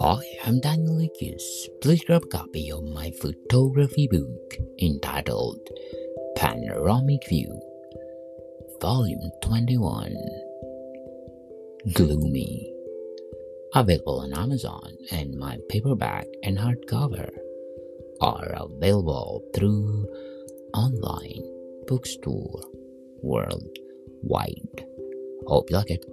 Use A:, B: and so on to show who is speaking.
A: Hi, I'm Daniel Lucas. Please grab a copy of my photography book entitled Panoramic View, Volume 21 Gloomy. Available on Amazon, and my paperback and hardcover are available through online bookstore worldwide. Hope you like it.